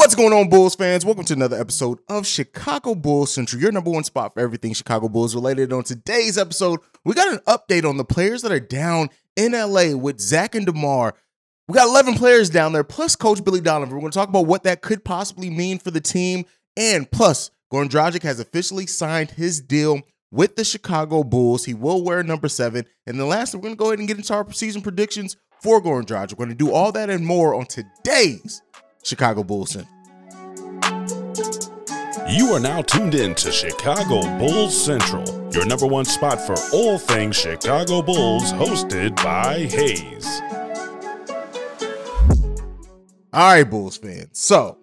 What's going on, Bulls fans? Welcome to another episode of Chicago Bulls Central, your number one spot for everything Chicago Bulls related. On today's episode, we got an update on the players that are down in LA with Zach and DeMar. We got 11 players down there, plus Coach Billy Donovan. We're going to talk about what that could possibly mean for the team. And plus, Goran Dragic has officially signed his deal with the Chicago Bulls. He will wear number seven. And the last, we're going to go ahead and get into our season predictions for Goran Dragic. We're going to do all that and more on today's Chicago Bulls. You are now tuned in to Chicago Bulls Central, your number one spot for all things Chicago Bulls, hosted by Hayes. All right, Bulls fans. So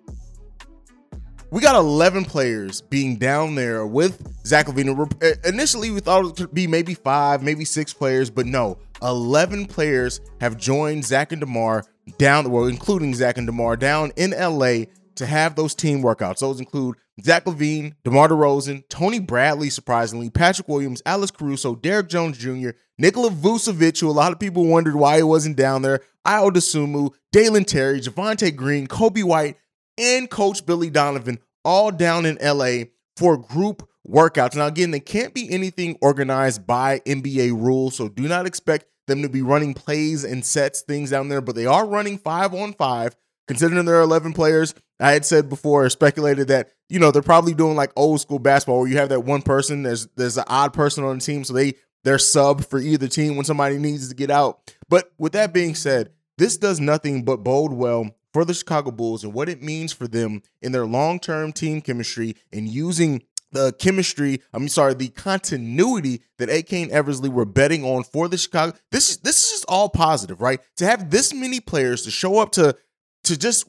we got 11 players being down there with Zach LaVine. Uh, initially, we thought it could be maybe five, maybe six players, but no, 11 players have joined Zach and DeMar down, well, including Zach and DeMar down in LA to have those team workouts. Those include Zach LaVine, DeMar DeRozan, Tony Bradley, surprisingly, Patrick Williams, Alex Caruso, Derrick Jones Jr., Nikola Vucevic, who a lot of people wondered why he wasn't down there, Ayo Dosunmu, Dalen Terry, Javonte Green, Coby White, and Coach Billy Donovan all down in LA for group workouts. Now, again, they can't be anything organized by NBA rules, so do not expect them to be running plays and sets, things down there, but they are running five on five. Considering there are 11 players, I had said before, or speculated that, you know, they're probably doing like old school basketball where you have that one person, there's there's an odd person on the team, so they they're sub for either team when somebody needs to get out. But with that being said, this does nothing but bode well for the Chicago Bulls and what it means for them in their long-term team chemistry and using the chemistry, I'm sorry, the continuity that AK and Eversley were betting on for the Chicago. This is this is just all positive, right? To have this many players to show up to to just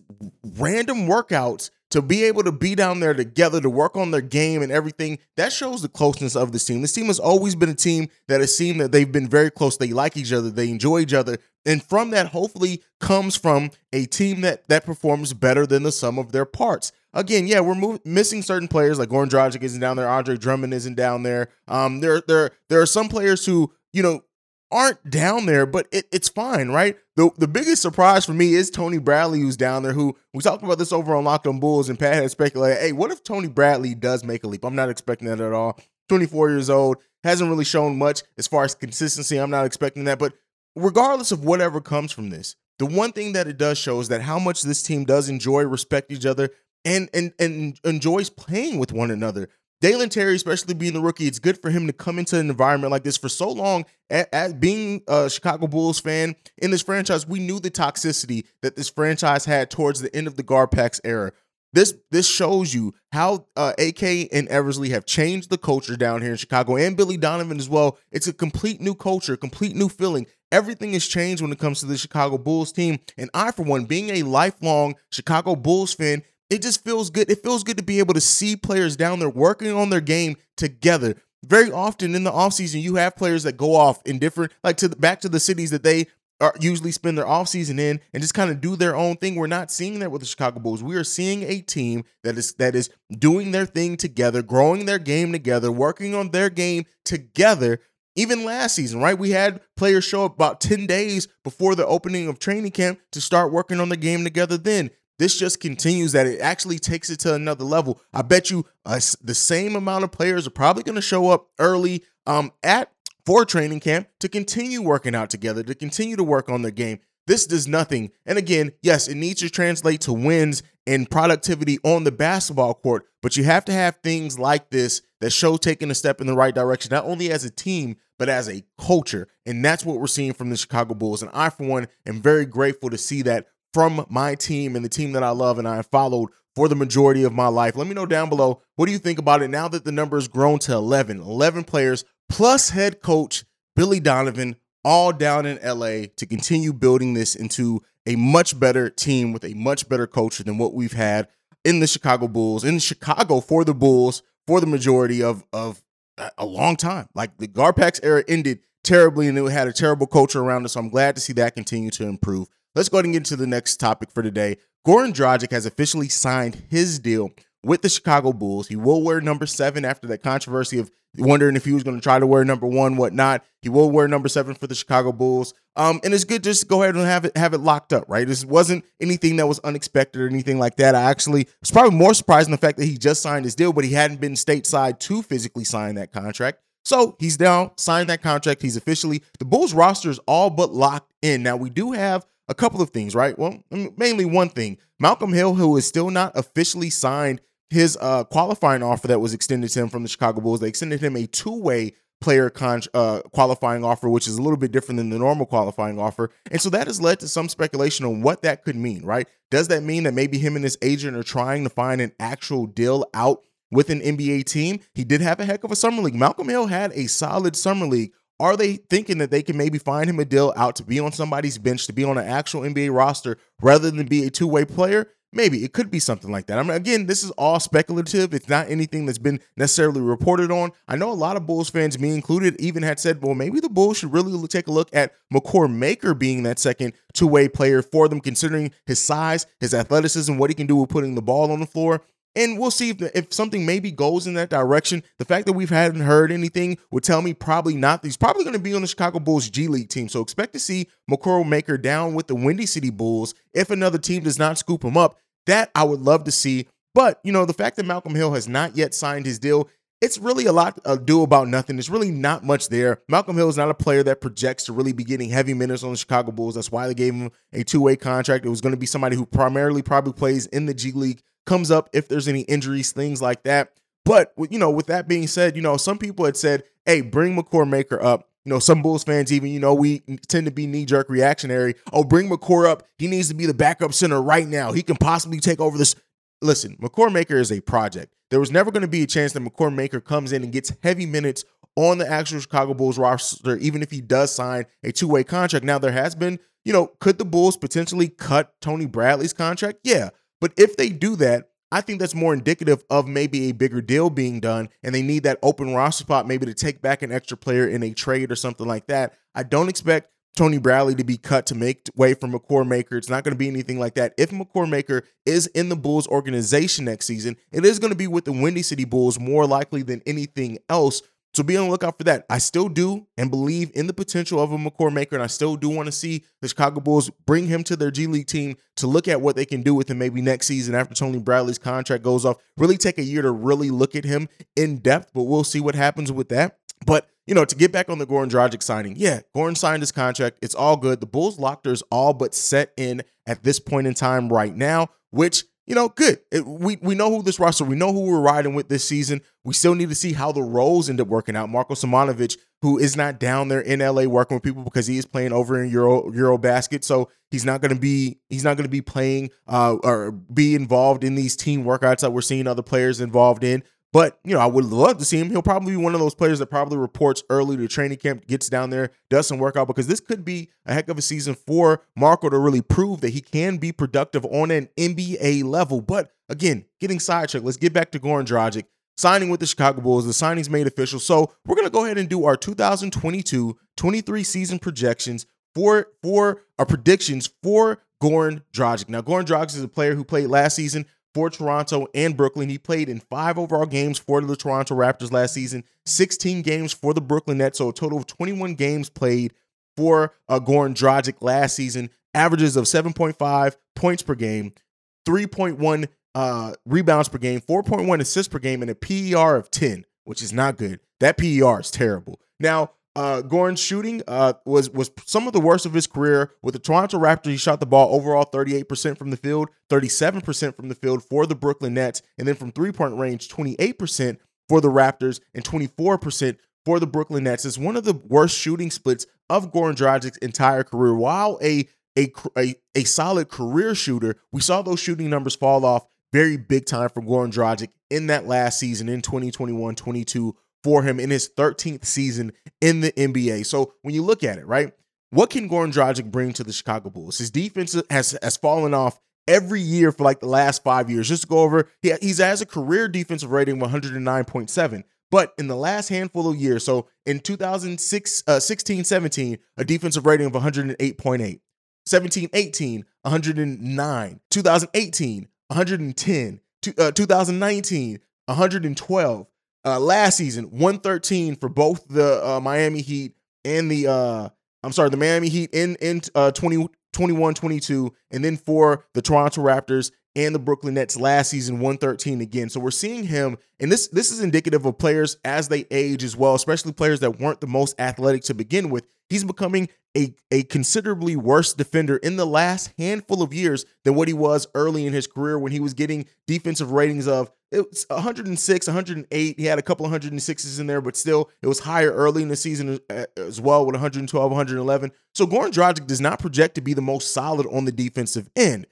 random workouts to be able to be down there together to work on their game and everything that shows the closeness of this team this team has always been a team that has seen that they've been very close they like each other they enjoy each other and from that hopefully comes from a team that that performs better than the sum of their parts again yeah we're move, missing certain players like Goran Dragic isn't down there Andre Drummond isn't down there um there there there are some players who you know aren't down there, but it, it's fine, right? The the biggest surprise for me is Tony Bradley, who's down there. Who we talked about this over on Locked On Bulls, and Pat had speculated, hey, what if Tony Bradley does make a leap? I'm not expecting that at all. 24 years old, hasn't really shown much as far as consistency. I'm not expecting that, but regardless of whatever comes from this, the one thing that it does show is that how much this team does enjoy, respect each other, and and and enjoys playing with one another. Dalen Terry, especially being the rookie, it's good for him to come into an environment like this for so long. As being a Chicago Bulls fan in this franchise, we knew the toxicity that this franchise had towards the end of the Garpax era. This this shows you how uh, AK and Eversley have changed the culture down here in Chicago, and Billy Donovan as well. It's a complete new culture, complete new feeling. Everything has changed when it comes to the Chicago Bulls team. And I, for one, being a lifelong Chicago Bulls fan, it just feels good. It feels good to be able to see players down there working on their game together. Very often in the offseason, you have players that go off in different, like to the, back to the cities that they are usually spend their offseason in and just kind of do their own thing. We're not seeing that with the Chicago Bulls. We are seeing a team that is that is doing their thing together, growing their game together, working on their game together. Even last season, right? We had players show up about 10 days before the opening of training camp to start working on the game together then. This just continues that it actually takes it to another level. I bet you uh, the same amount of players are probably going to show up early um, at for training camp to continue working out together, to continue to work on their game. This does nothing. And again, yes, it needs to translate to wins and productivity on the basketball court, but you have to have things like this that show taking a step in the right direction, not only as a team, but as a culture. And that's what we're seeing from the Chicago Bulls. And I, for one, am very grateful to see that from my team and the team that I love and I have followed for the majority of my life. Let me know down below what do you think about it now that the number has grown to 11, 11 players plus head coach Billy Donovan all down in LA to continue building this into a much better team with a much better culture than what we've had in the Chicago Bulls, in Chicago for the Bulls for the majority of of a long time. Like the Garpax era ended terribly and it had a terrible culture around us. So I'm glad to see that continue to improve. Let's go ahead and get into the next topic for today. Goran Dragic has officially signed his deal with the Chicago Bulls. He will wear number seven after that controversy of wondering if he was going to try to wear number one, whatnot. He will wear number seven for the Chicago Bulls. Um, and it's good just to go ahead and have it have it locked up, right? This wasn't anything that was unexpected or anything like that. I actually was probably more surprised in the fact that he just signed his deal, but he hadn't been stateside to physically sign that contract. So he's down, signed that contract. He's officially the Bulls roster is all but locked in. Now we do have a couple of things, right? Well, mainly one thing. Malcolm Hill, who is still not officially signed his uh, qualifying offer that was extended to him from the Chicago Bulls, they extended him a two-way player con- uh, qualifying offer, which is a little bit different than the normal qualifying offer. And so that has led to some speculation on what that could mean, right? Does that mean that maybe him and his agent are trying to find an actual deal out with an NBA team? He did have a heck of a summer league. Malcolm Hill had a solid summer league. Are they thinking that they can maybe find him a deal out to be on somebody's bench, to be on an actual NBA roster rather than be a two way player? Maybe it could be something like that. I mean, again, this is all speculative. It's not anything that's been necessarily reported on. I know a lot of Bulls fans, me included, even had said, well, maybe the Bulls should really take a look at Makur Maker being that second two way player for them, considering his size, his athleticism, what he can do with putting the ball on the floor. And we'll see if, if something maybe goes in that direction. The fact that we've hadn't heard anything would tell me probably not. He's probably going to be on the Chicago Bulls G League team. So expect to see Makur Maker down with the Windy City Bulls if another team does not scoop him up. That I would love to see. But, you know, the fact that Malcolm Hill has not yet signed his deal, it's really a lot to do about nothing. There's really not much there. Malcolm Hill is not a player that projects to really be getting heavy minutes on the Chicago Bulls. That's why they gave him a two way contract. It was going to be somebody who primarily probably plays in the G League comes up if there's any injuries, things like that. But you know, with that being said, you know, some people had said, "Hey, bring Makur Maker up." You know, some Bulls fans even, you know, we tend to be knee jerk reactionary. Oh, bring Makur up. He needs to be the backup center right now. He can possibly take over this. Listen, Makur Maker is a project. There was never going to be a chance that Makur Maker comes in and gets heavy minutes on the actual Chicago Bulls roster, even if he does sign a two way contract. Now, there has been, you know, could the Bulls potentially cut Tony Bradley's contract? Yeah. But if they do that, I think that's more indicative of maybe a bigger deal being done, and they need that open roster spot maybe to take back an extra player in a trade or something like that. I don't expect Tony Bradley to be cut to make way for Makur Maker. It's not going to be anything like that. If Makur Maker is in the Bulls organization next season, it is going to be with the Windy City Bulls more likely than anything else. So be on the lookout for that. I still do and believe in the potential of a Makur Maker, and I still do want to see the Chicago Bulls bring him to their G League team to look at what they can do with him maybe next season after Tony Bradley's contract goes off. Really take a year to really look at him in depth, but we'll see what happens with that. But you know, to get back on the Goran Dragic signing, yeah, Goran signed his contract. It's all good. The Bulls' locker is all but set in at this point in time right now, which you know, good. It, we we know who this roster, we know who we're riding with this season. We still need to see how the roles end up working out. Marko Simonovic, who is not down there in LA working with people because he is playing over in Euro Euro basket, so he's not going to be he's not going to be playing uh, or be involved in these team workouts that we're seeing other players involved in. But, you know, I would love to see him. He'll probably be one of those players that probably reports early to training camp, gets down there, does some workout, because this could be a heck of a season for Marko to really prove that he can be productive on an NBA level. But again, getting sidetracked, let's get back to Goran Dragic. Signing with the Chicago Bulls, the signing's made official. So we're to go ahead and do our 2022 23 season projections for, for our predictions for Goran Dragic. Now, Goran Dragic is a player who played last season for Toronto and Brooklyn. He played in five overall games for the Toronto Raptors last season, 16 games for the Brooklyn Nets, so a total of 21 games played for uh, Goran Dragic last season. Averages of 7.5 points per game, 3.1 uh, rebounds per game, 4.1 assists per game, and a PER of 10, which is not good. That PER is terrible. Now, uh, shooting uh, was was some of the worst of his career. With the Toronto Raptors, he shot the ball overall 38% from the field, 37% from the field for the Brooklyn Nets, and then from three point range, 28% for the Raptors and 24% for the Brooklyn Nets. It's one of the worst shooting splits of Goran Dragic's entire career. While a, a a a solid career shooter, we saw those shooting numbers fall off very big time for Goran Dragic in that last season in 2021-22 for him in his 13th season in the NBA. So when you look at it, right, what can Goran Dragic bring to the Chicago Bulls? His defense has has fallen off every year for like the last five years. Just to go over, he, he's has a career defensive rating of 109.7. But in the last handful of years, so in 2006, uh, 16, 17, a defensive rating of 108.8. 17, 18, 109. 2018, 110. uh, 2019, 112. Uh, last season, 113 for both the uh, Miami Heat and the uh, I'm sorry, the Miami Heat in in uh, 20, 21 22, and then for the Toronto Raptors and the Brooklyn Nets last season 113 again. So we're seeing him and this this is indicative of players as they age as well, especially players that weren't the most athletic to begin with. He's becoming a, a considerably worse defender in the last handful of years than what he was early in his career when he was getting defensive ratings of it was 106, 108. He had a couple of 106s in there, but still it was higher early in the season as well with 112, 111. So Goran Dragic does not project to be the most solid on the defensive end.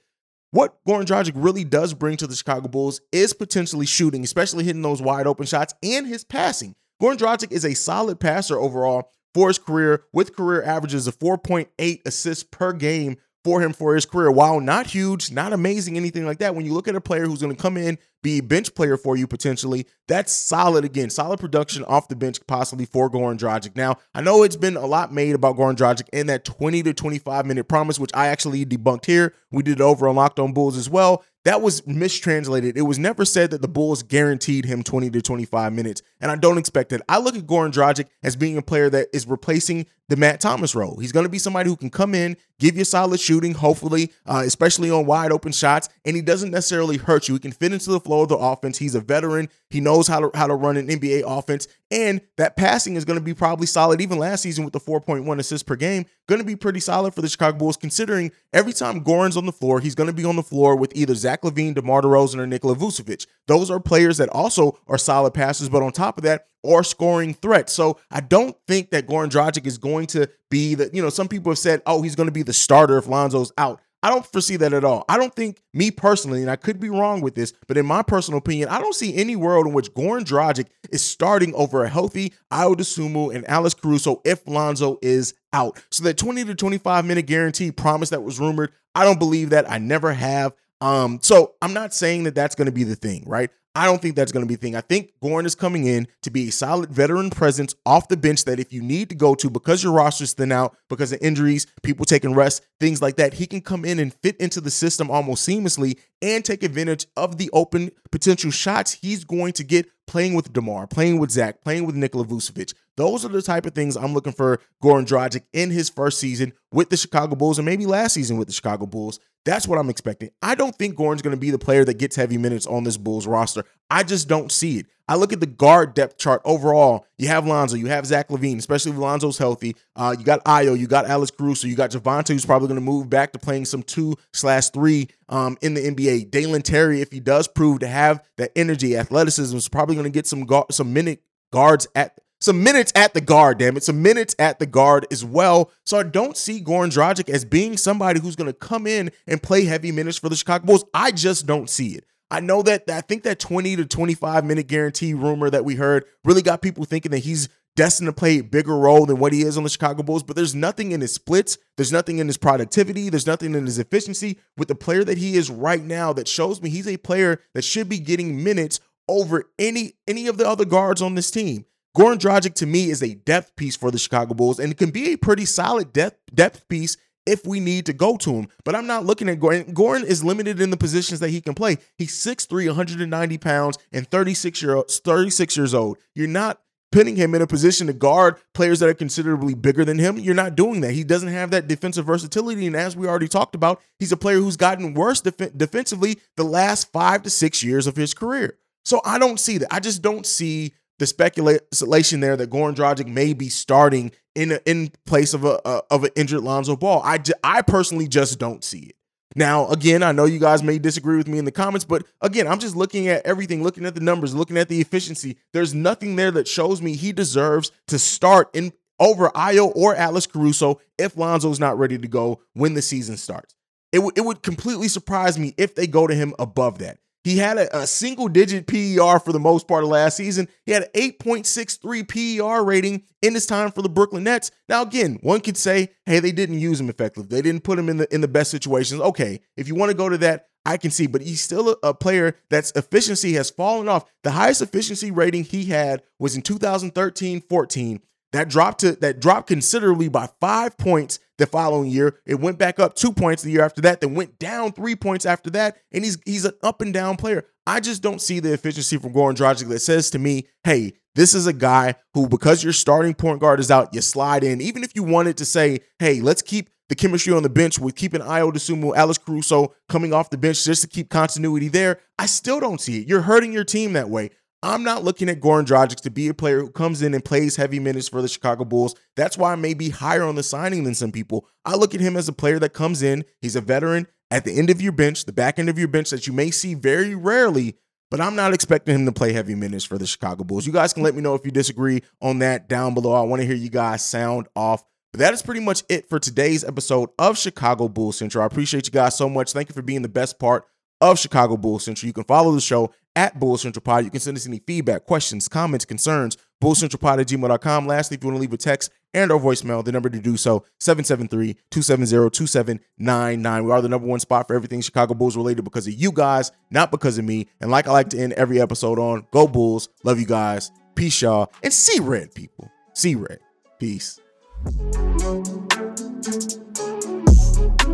What Goran Dragic really does bring to the Chicago Bulls is potentially shooting, especially hitting those wide open shots and his passing. Goran Dragic is a solid passer overall for his career with career averages of 4.8 assists per game for him for his career. While not huge, not amazing, anything like that, when you look at a player who's going to come in, be a bench player for you potentially, that's solid again. Solid production off the bench, possibly for Goran Dragic. Now, I know it's been a lot made about Goran Dragic and that 20 to 25 minute promise, which I actually debunked here. We did it over on Locked On Bulls as well that was mistranslated. It was never said that the Bulls guaranteed him 20 to 25 minutes, and I don't expect it. I look at Goran Dragic as being a player that is replacing the Matt Thomas role. He's going to be somebody who can come in, give you solid shooting, hopefully, uh, especially on wide open shots, and he doesn't necessarily hurt you. He can fit into the flow of the offense. He's a veteran. He knows how to how to run an NBA offense, and that passing is going to be probably solid. Even last season with the 4.1 assists per game, going to be pretty solid for the Chicago Bulls, considering every time Goran's on the floor, he's going to be on the floor with either Zach LaVine, DeMar DeRozan, or Nikola Vucevic. Those are players that also are solid passers, but on top of that, are scoring threats. So I don't think that Goran Dragic is going to be the, you know, some people have said, oh, he's going to be the starter if Lonzo's out. I don't foresee that at all. I don't think me personally, and I could be wrong with this, but in my personal opinion, I don't see any world in which Goran Dragic is starting over a healthy Ayo Dosunmu and Alex Caruso if Lonzo is out. So that 20 to 25 minute guarantee promise that was rumored, I don't believe that. I never have. Um, so I'm not saying that that's going to be the thing, right? I don't think that's going to be a thing. I think Goran is coming in to be a solid veteran presence off the bench that if you need to go to because your roster's thin out, because of injuries, people taking rest, things like that, he can come in and fit into the system almost seamlessly and take advantage of the open potential shots he's going to get playing with DeMar, playing with Zach, playing with Nikola Vucevic. Those are the type of things I'm looking for Goran Dragic in his first season with the Chicago Bulls and maybe last season with the Chicago Bulls that's what I'm expecting. I don't think Goran's going to be the player that gets heavy minutes on this Bulls roster. I just don't see it. I look at the guard depth chart overall. You have Lonzo, you have Zach LaVine, especially if Lonzo's healthy. Uh, you got Ayo, you got Alex Caruso, you got Javonte, who's probably going to move back to playing some two slash three um, in the NBA. Dalen Terry, if he does prove to have that energy, athleticism, is probably going to get some gu- some minute guards at some minutes at the guard, damn it. Some minutes at the guard as well. So I don't see Goran Dragic as being somebody who's going to come in and play heavy minutes for the Chicago Bulls. I just don't see it. I know that I think that 20 to 25 minute guarantee rumor that we heard really got people thinking that he's destined to play a bigger role than what he is on the Chicago Bulls, but there's nothing in his splits, there's nothing in his productivity, there's nothing in his efficiency with the player that he is right now that shows me he's a player that should be getting minutes over any any of the other guards on this team. Goran Dragic to me is a depth piece for the Chicago Bulls and it can be a pretty solid depth depth piece if we need to go to him. But I'm not looking at Gordon. Goran is limited in the positions that he can play. He's 6'3, 190 pounds, and 36 year 36 years old. You're not pinning him in a position to guard players that are considerably bigger than him. You're not doing that. He doesn't have that defensive versatility. And as we already talked about, he's a player who's gotten worse def- defensively the last five to six years of his career. So I don't see that. I just don't see the speculation there that Goran Dragic may be starting in a, in place of a, a of an injured Lonzo Ball. I I personally just don't see it. Now, again, I know you guys may disagree with me in the comments, but again, I'm just looking at everything, looking at the numbers, looking at the efficiency. There's nothing there that shows me he deserves to start in over Ayo or Alex Caruso if Lonzo's not ready to go when the season starts. It, w- it would completely surprise me if they go to him above that. He had a, a, single digit PER for the most part of last season. He had an 8.63 PER rating in his time for the Brooklyn Nets. Now, again, one could say, hey, they didn't use him effectively. They didn't put him in the in the best situations. Okay, if you want to go to that, I can see, but he's still a, a player that's efficiency has fallen off. The highest efficiency rating he had was in 2013-14. That dropped to that dropped considerably by five points the following year. It went back up two points the year after that, then went down three points after that. And he's he's an up and down player. I just don't see the efficiency from Goran Dragic that says to me, hey, this is a guy who, because your starting point guard is out, you slide in. Even if you wanted to say, hey, let's keep the chemistry on the bench with keeping Ayo Dosunmu, Alex Caruso coming off the bench just to keep continuity there, I still don't see it. You're hurting your team that way. I'm not looking at Goran Dragic to be a player who comes in and plays heavy minutes for the Chicago Bulls. That's why I may be higher on the signing than some people. I look at him as a player that comes in, he's a veteran at the end of your bench, the back end of your bench that you may see very rarely but I'm not expecting him to play heavy minutes for the Chicago Bulls. You guys can let me know if you disagree on that down below. I want to hear you guys sound off. But that is pretty much it for today's episode of Chicago Bulls Central. I appreciate you guys so much. Thank you for being the best part of Chicago Bulls Central. You can follow the show at Bulls Central Pod. You can send us any feedback, questions, comments, concerns, bullcentralpod at gmail.com. Lastly, if you want to leave a text and or voicemail, the number to do so, 773-270-2799. We are the number one spot for everything Chicago Bulls related because of you guys, not because of me. And like I like to end every episode on, go Bulls. Love you guys. Peace, y'all. And see red, people. See red. Peace.